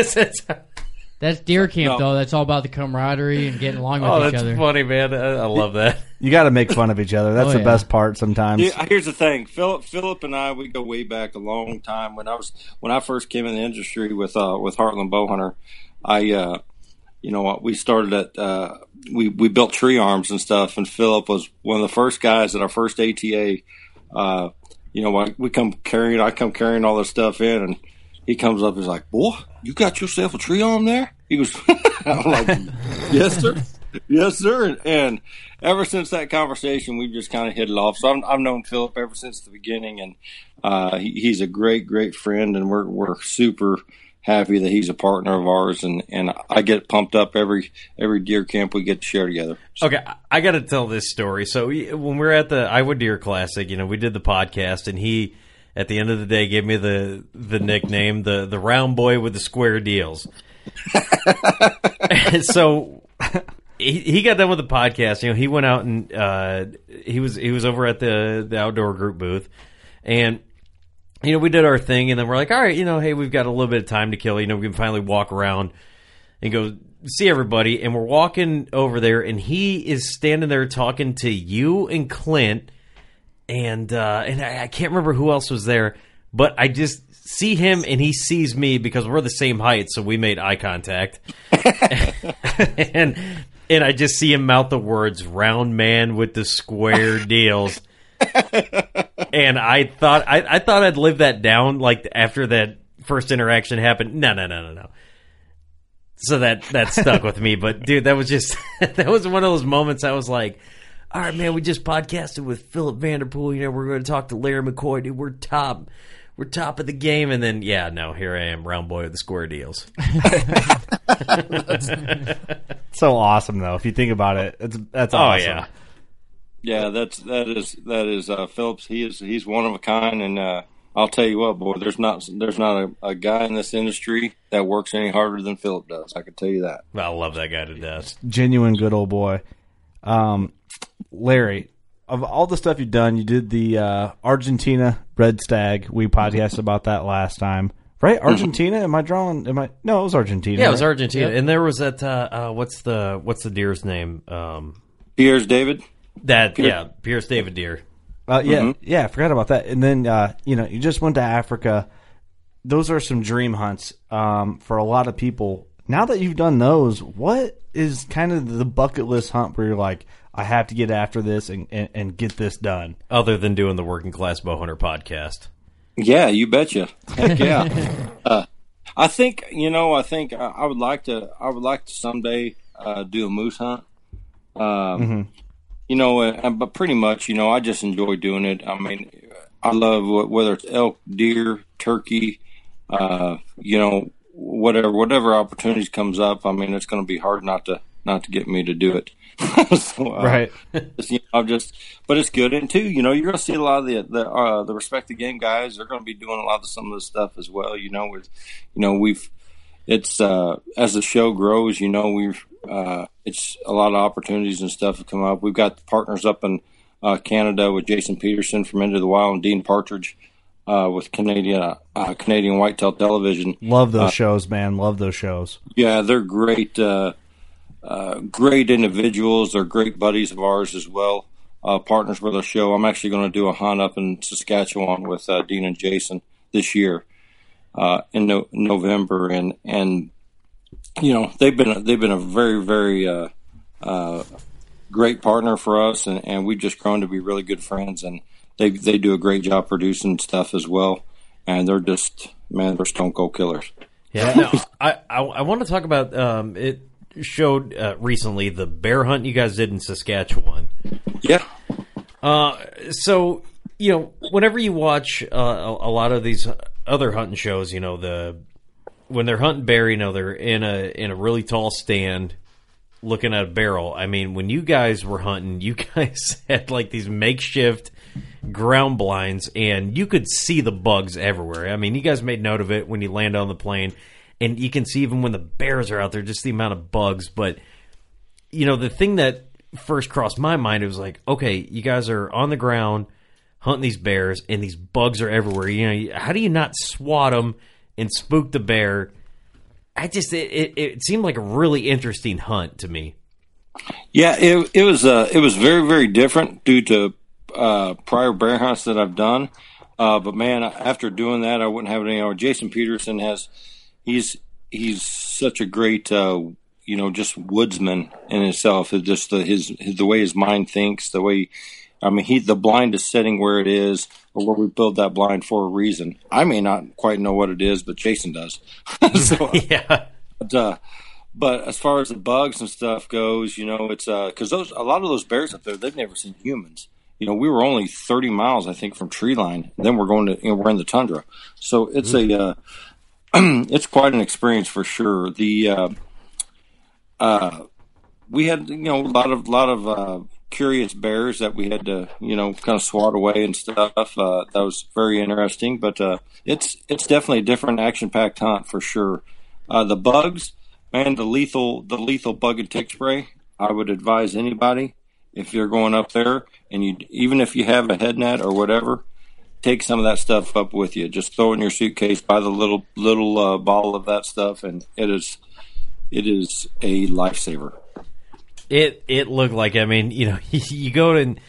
That's deer camp, No. though. That's all about the camaraderie and getting along with Oh, each that's other. funny, man. I, I love that. You got to make fun of each other. That's Oh, the yeah. best part sometimes. Yeah, here's the thing, Philip. Philip and I we go way back a long time. When I was when I first came in the industry with uh, with Heartland Bowhunter, I uh, you know what we started at uh, we we built tree arms and stuff, and Philip was one of the first guys at our first ATA. Uh, you know, I, we come carrying I come carrying all this stuff in, and he comes up. And he's like, "Boy, you got yourself a tree arm there?" He was, I'm like, "Yes, sir." Yes, sir. And, and ever since that conversation, we've just kind of hit it off. So I've, I've known Philip ever since the beginning, and uh, he, he's a great, great friend, and we're we're super happy that he's a partner of ours. And, and I get pumped up every every deer camp we get to share together. Okay, I- I got to tell this story. So we- when we were at the Iowa Deer Classic, you know, we did the podcast, and he, at the end of the day, gave me the the nickname the the round boy with the square deals. So he, he got done with the podcast. You know, he went out and uh, he was he was over at the the outdoor group booth, and you know we did our thing, and then we're like, all right, you know, hey, we've got a little bit of time to kill. You know, we can finally walk around and go see everybody. And we're walking over there, and he is standing there talking to you and Clint, and uh, and I, I can't remember who else was there, but I just see him and he sees me because we're the same height, so we made eye contact, and and I just see him mouth the words "round man with the square deals." and I thought I, I thought I'd live that down like after that first interaction happened. No, no, no, no, no. So that that stuck with me. But dude, that was just that was one of those moments I was like, all right, man, we just podcasted with Philip Vanderpool. You know, we're going to talk to Larry McCoy. Dude, we're top. We're top of the game, and then yeah, no, here I am, round boy with the square deals. so awesome though. If you think about it, it's that's Oh awesome. yeah, Yeah, that's that is that is uh, Phillips. He is he's one of a kind, and uh, I'll tell you what, boy, there's not there's not a, a guy in this industry that works any harder than Philip does. I can tell you that. I love that guy to death. genuine good old boy. Um, Larry, of all the stuff you've done, you did the uh, Argentina Red Stag. We podcasted about that last time, right? Argentina? Am I drawing? Am I? No, it was Argentina. Yeah, it was right? Argentina, Yeah. and there was that. Uh, uh, what's the what's the deer's name? Um, Piers David. that yeah, Pierce David deer. Uh, yeah, Mm-hmm. yeah, I forgot about that. And then uh, you know, you just went to Africa. Those are some dream hunts um, for a lot of people. Now that you've done those, what is kind of the bucket list hunt where you're like, I have to get after this and, and, and get this done? Other than doing the Working Class Bowhunter podcast. Yeah, you betcha. Heck yeah. uh, I think you know. I think I, I would like to. I would like to someday uh, do a moose hunt. Um, You know, uh, but pretty much, you know, I just enjoy doing it. I mean, I love wh- whether it's elk, deer, turkey, uh, you know, whatever whatever opportunities comes up. I mean, it's going to be hard not to not to get me to do it. so, uh, Right. just, you know, I'm just, but it's good. And too, you know, you're going to see a lot of the the uh, the respect the game guys. They're going to be doing a lot of some of this stuff as well. You know, with, you know, we've it's uh, as the show grows. You know, we've uh, it's a lot of opportunities and stuff have come up. We've got partners up in uh, Canada with Jason Peterson from Into the Wild and Dean Partridge uh, with Canadian uh, uh, Canadian Whitetail Television. Love those Uh, shows, man. Love those shows. Yeah, they're great, uh, uh, great individuals. They're great buddies of ours as well. Uh, partners with our show. I'm actually going to do a hunt up in Saskatchewan with uh, Dean and Jason this year uh, in no- November, and and you know, they've been they've been a very very uh, great partner for us, and, and we've just grown to be really good friends. And they they do a great job producing stuff as well, and they're just man, they're stone cold killers. Yeah, no, I, I I want to talk about um, it showed uh, recently the bear hunt you guys did in Saskatchewan. Yeah, Uh, so you know, whenever you watch uh, a, a lot of these other hunting shows, you know the when they're hunting bear, you know they're in a in a really tall stand looking at a barrel. I mean, when you guys were hunting, you guys had like these makeshift ground blinds, and you could see the bugs everywhere. I mean, you guys made note of it when you land on the plane, and you can see even when the bears are out there, just the amount of bugs. But you know, the thing that first crossed my mind it was like, okay, you guys are on the ground hunting these bears, and these bugs are everywhere. You know, how do you not swat them and spook the bear? I just it, it, it seemed like a really interesting hunt to me. Yeah, it it was uh it was very very different due to uh, prior bear hunts that I've done. Uh, but man, after doing that, I wouldn't have it anymore. Jason Peterson has he's he's such a great uh, you know just woodsman in himself. It's just the, his, his the way his mind thinks, the way I mean he the blind is sitting where it is or where we build that blind for a reason. I may not quite know what it is, but Jason does. so, yeah. But, uh, but as far as the bugs and stuff goes, you know, it's because those a lot of those bears up there, they've never seen humans. You know, we were only thirty miles, I think, from tree line. Then we're going to, you know, we're in the tundra, so it's a, uh, it's quite an experience for sure. The, uh, uh, we had, you know, a lot of, lot of uh, curious bears that we had to, you know, kind of swat away and stuff. Uh, that was very interesting, but uh, it's, it's definitely a different action-packed hunt for sure. Uh, the bugs, man, the lethal, the lethal bug and tick spray. I would advise anybody if you're going up there and you, even if you have a head net or whatever, take some of that stuff up with you. Just throw it in your suitcase, buy the little little uh, bottle of that stuff, and it is it is a lifesaver. It it looked like I mean you know you go and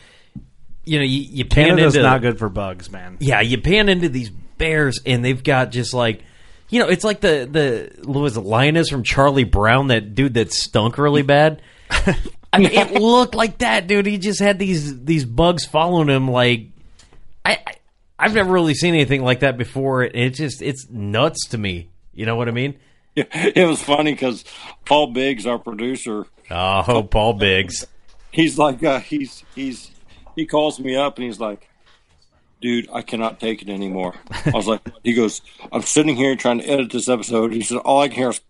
you know you, you pan Canada's into not good for bugs, man. yeah you pan into these bears and they've got just like you know it's like the the was it Linus from Charlie Brown that dude that stunk really bad. I mean, it looked like that dude. He just had these these bugs following him. Like I, I I've never really seen anything like that before. It just it's nuts to me. You know what I mean? It was funny because Paul Biggs, our producer, Oh, Paul Biggs. he's like uh, he's he's he calls me up and he's like dude i cannot take it anymore i was like he goes i'm sitting here trying to edit this episode he said all i can hear is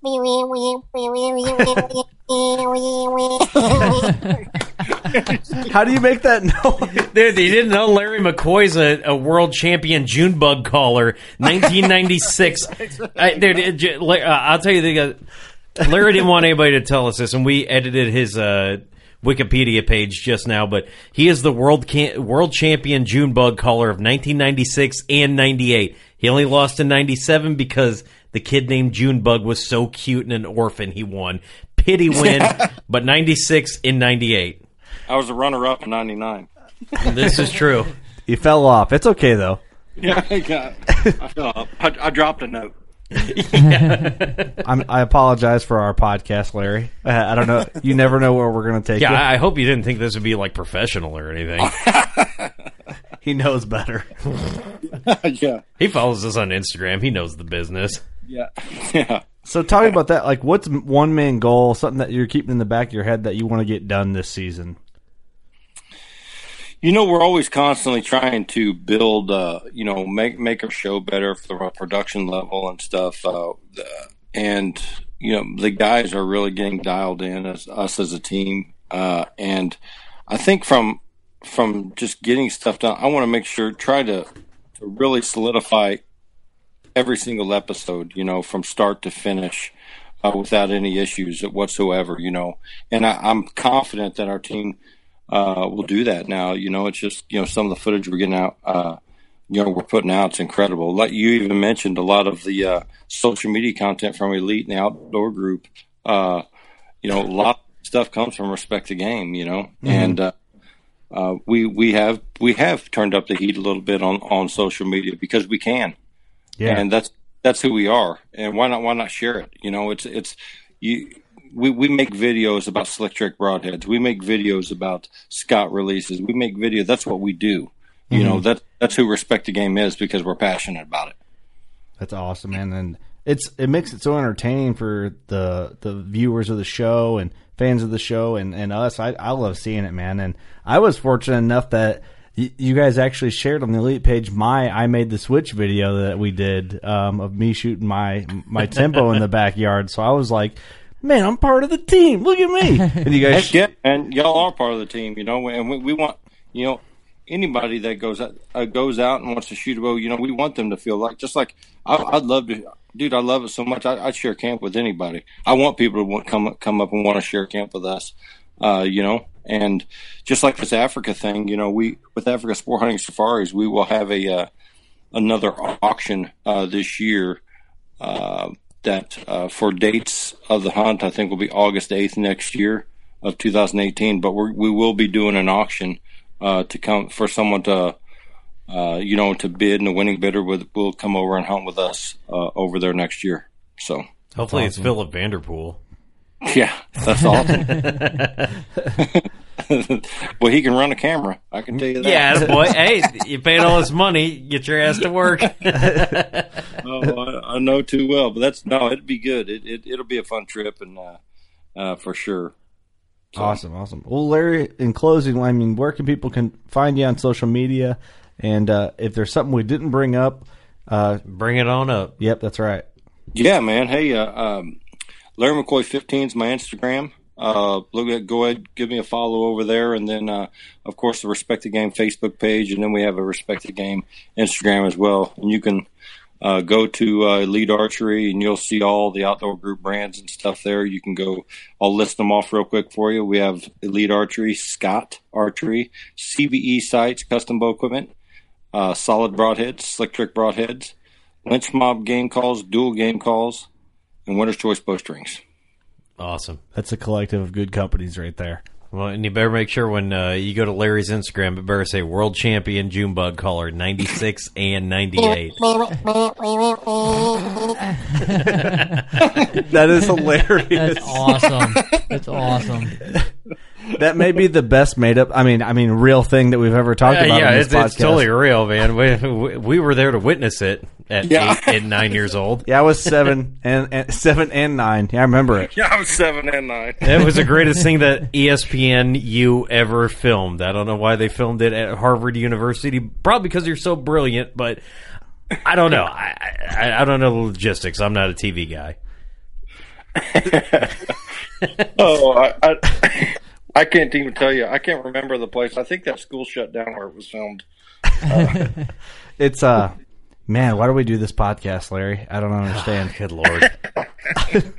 How do you make that noise? Dude, you didn't know Larry McCoy's a, a world champion June bug caller, 1996. I, dude, it, uh, I'll tell you, the, uh, Larry didn't want anybody to tell us this, and we edited his uh, Wikipedia page just now. But he is the world can- world champion June bug caller of 1996 and 98. He only lost in 97 because the kid named Junebug was so cute and an orphan. He won. Pity win, but 96 in 98. i was a runner-up in 99 This is true. You fell off. It's okay though. yeah i got i fell up I, I dropped a note I'm, I apologize for our podcast, Larry. Uh, I don't know. You never know where we're going to take Yeah, you. I I hope you didn't think this would be like professional or anything. he knows better. yeah he follows us on Instagram. He knows the business. yeah yeah So talking about that, like, what's one main goal? Something that you're keeping in the back of your head that you want to get done this season? You know, we're always constantly trying to build, uh, you know, make make our show better for the production level and stuff. Uh, and you know, the guys are really getting dialed in as us as a team. Uh, and I think from from just getting stuff done, I want to make sure try to to really solidify every single episode. You know, from start to finish. Uh, without any issues whatsoever, you know, and I, I'm confident that our team uh, we'll do that now. You know, it's just you know some of the footage we're getting out. Uh, you know, we're putting out. It's incredible. Like you even mentioned, a lot of the uh, social media content from Elite and the outdoor group. Uh, you know, a lot of stuff comes from Respect the Game. You know, and uh, uh, we we have we have turned up the heat a little bit on on social media because we can Yeah. and that's that's who we are and why not why not share it you know it's it's you we, we make videos about slick trick broadheads. We make videos about Scott releases. We make video. That's what we do. You know that that's who respect the game is because we're passionate about it. That's awesome, man, and it's it makes it so entertaining for the the viewers of the show and fans of the show and and us. I I love seeing it, man, and I was fortunate enough that. You guys actually shared on the elite page my I made the switch video that we did um, of me shooting my my tempo in the backyard. So I was like, "Man, I'm part of the team. Look at me!" And you guys, Heck yeah, and y'all are part of the team, you know, and we, we want, you know, anybody that goes out, uh, goes out and wants to shoot a bow, you know, we want them to feel like, just like, I, I'd love to, dude, I love it so much. I, I'd share camp with anybody. I want people to want, come, come up and want to share camp with us, uh, you know, and just like this Africa thing, you know, we, with Africa Sport Hunting Safaris, we will have a, uh, another auction, uh, this year, uh, that, uh, for dates of the hunt, I think will be August 8th next year of 2018, but we're, we will be doing an auction uh, to come for someone to, uh, you know, to bid, and the winning bidder will, will come over and hunt with us uh, over there next year. So, Hopefully, it's Philip Vanderpool. Yeah, that's awesome. well, he can run a camera. I can tell you that. Yeah, boy. hey, you paid all this money, get your ass to work. oh, I, I know too well, but that's no, it'd be good. It, it it'll be a fun trip, and uh, uh, for sure. Awesome, awesome. Well, Larry, in closing, I mean, where can people can find you on social media? And uh, if there's something we didn't bring up, uh, Bring it on up. yep, that's right. Yeah, man. Hey, uh, um, Larry McCoy 15 is my Instagram. Uh, look at, go ahead, give me a follow over there. And then, uh, of course, the Respect the Game Facebook page. And then we have a Respect the Game Instagram as well. And you can, uh, go to, uh, Elite Archery and you'll see all the outdoor group brands and stuff there. You can go, I'll list them off real quick for you. We have Elite Archery, Scott Archery, CBE Sights, Custom Bow Equipment, uh, Solid Broadheads, Slick Trick Broadheads, Lynch Mob Game Calls, Duel Game Calls, and Winner's Choice Bowstrings. Awesome. That's a collective of good companies right there. Well, and you better make sure when uh, you go to Larry's Instagram, it better say World Champion June Bug Caller 96 and 98. That is hilarious. That's awesome. That's awesome. that may be the best made up. I mean, I mean, real thing that we've ever uh, talked Yeah, about. yeah on this it's, podcast. it's totally real, man. We, we, we were there to witness it at Yeah. eight and nine years old. Yeah, I was seven and, and seven and nine. Yeah, I remember it. Yeah, I was seven and nine. It was the greatest thing that ESPN you ever filmed. I don't know why they filmed it at Harvard University. Probably because you're so brilliant, but I don't know. I, I, I don't know the logistics. I'm not a TV guy. oh, I, I, I can't even tell you. I can't remember the place. I think that school shut down where it was filmed. It's uh, man, why do we do this podcast, Larry? I don't understand. Good lord.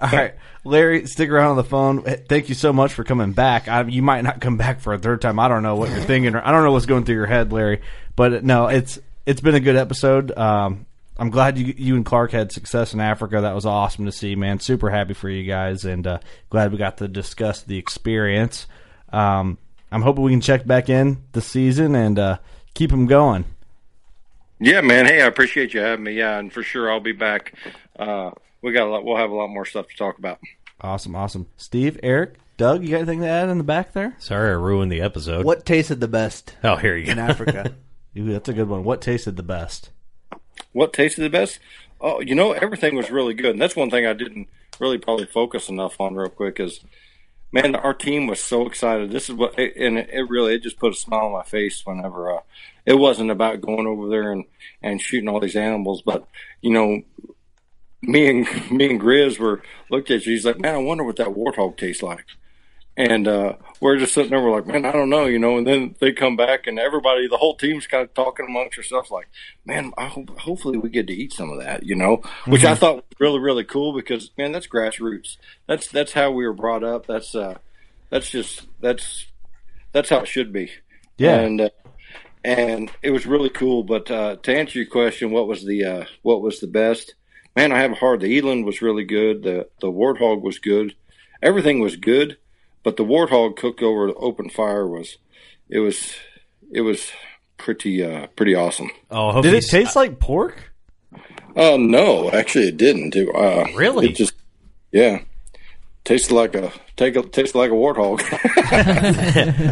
All right, Larry, stick around on the phone. Thank you so much for coming back. I, you might not come back for a third time. I don't know what you're thinking, or I don't know what's going through your head, Larry. But no, it's it's been a good episode. Um, I'm glad you you and Clark had success in Africa. That was awesome to see, man. Super happy for you guys, and uh, glad we got to discuss the experience. Um, I'm hoping we can check back in this season and uh, keep them going. Yeah, man. Hey, I appreciate you having me. Yeah, and for sure I'll be back. Uh, we got a lot. We'll have a lot more stuff to talk about. Awesome, awesome. Steve, Eric, Doug, you got anything to add in the back there? Sorry I ruined the episode. What tasted the best Oh, here you go. in. Africa? Ooh, that's a good one. What tasted the best? What tasted the best? Oh, you know, everything was really good, and that's one thing I didn't really probably focus enough on real quick. Is man, our team was so excited. This is what, and it, really it just put a smile on my face whenever uh, it wasn't about going over there and and shooting all these animals, but you know, me and me and Grizz were looked at you. He's like, man, I wonder what that warthog tastes like. And uh, we're just sitting there, we're like, man, I don't know, you know. And then they come back, and everybody, the whole team's kind of talking amongst themselves, like, man, I hope, hopefully we get to eat some of that, you know, which I thought was really, really cool because, man, that's grassroots. That's that's how we were brought up. That's uh, that's just that's that's how it should be. Yeah. And uh, and it was really cool. But uh, to answer your question, what was the uh, what was the best? Man, I have a hard. The eland was really good. The the warthog was good. Everything was good, but the warthog cooked over the open fire was it was it was pretty uh, pretty awesome. Oh, Did it he's- taste like pork? Oh no, actually it didn't. It, uh, Really? It just Yeah, tasted like a take a tasted like a warthog.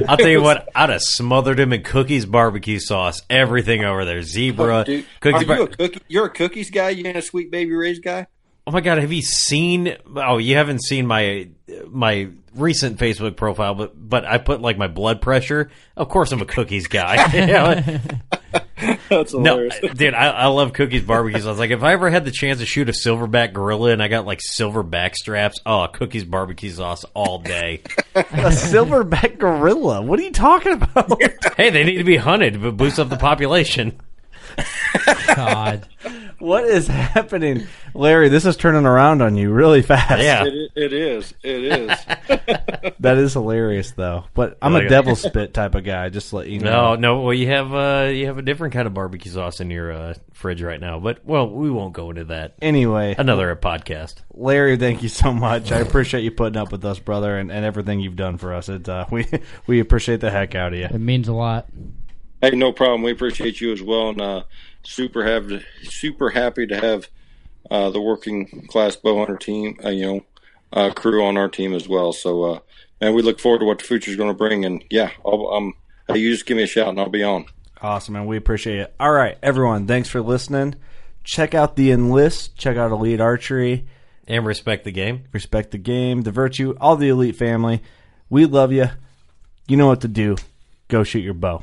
I'll tell you what, I'd have smothered him in cookies, barbecue sauce, everything over there. Zebra, Dude, cookies. are bar- you a cookie? You're a cookies guy. You ain't a Sweet Baby Ray's guy. Oh my god, have you seen? Oh, you haven't seen my my recent Facebook profile, but but I put like my blood pressure. Of course, I'm a cookies guy. You know? That's No, hilarious. dude, I, I love cookies barbecues. I was like, if I ever had the chance to shoot a silverback gorilla and I got like silver back straps, oh, cookies barbecue sauce all day. A silverback gorilla. What are you talking about? hey, they need to be hunted to boost up the population. God. What is happening, Larry? This is turning around on you really fast. Yeah. It, it is. It is. that is hilarious though. But I'm Like a a- devil spit type of guy. Just to let you No, know. no. Well, you have uh, you have a different kind of barbecue sauce in your uh, fridge right now, but well, we won't go into that. Anyway, Another podcast. Larry, thank you so much. I appreciate you putting up with us, brother, and, and everything you've done for us. It, uh, we we appreciate the heck out of you. It means a lot. hey, no problem. We appreciate you as well, and uh, super happy, super happy to have uh, the working class bow hunter team, uh, you know, uh, crew on our team as well. So, uh, man, we look forward to what the future is going to bring. And yeah, I'll, um, you just give me a shout and I'll be on. Awesome, and we appreciate it. All right, everyone, thanks for listening. Check out the enlist. Check out Elite Archery. And respect the game. Respect the game, the virtue, all the elite family. We love you. You know what to do. Go shoot your bow.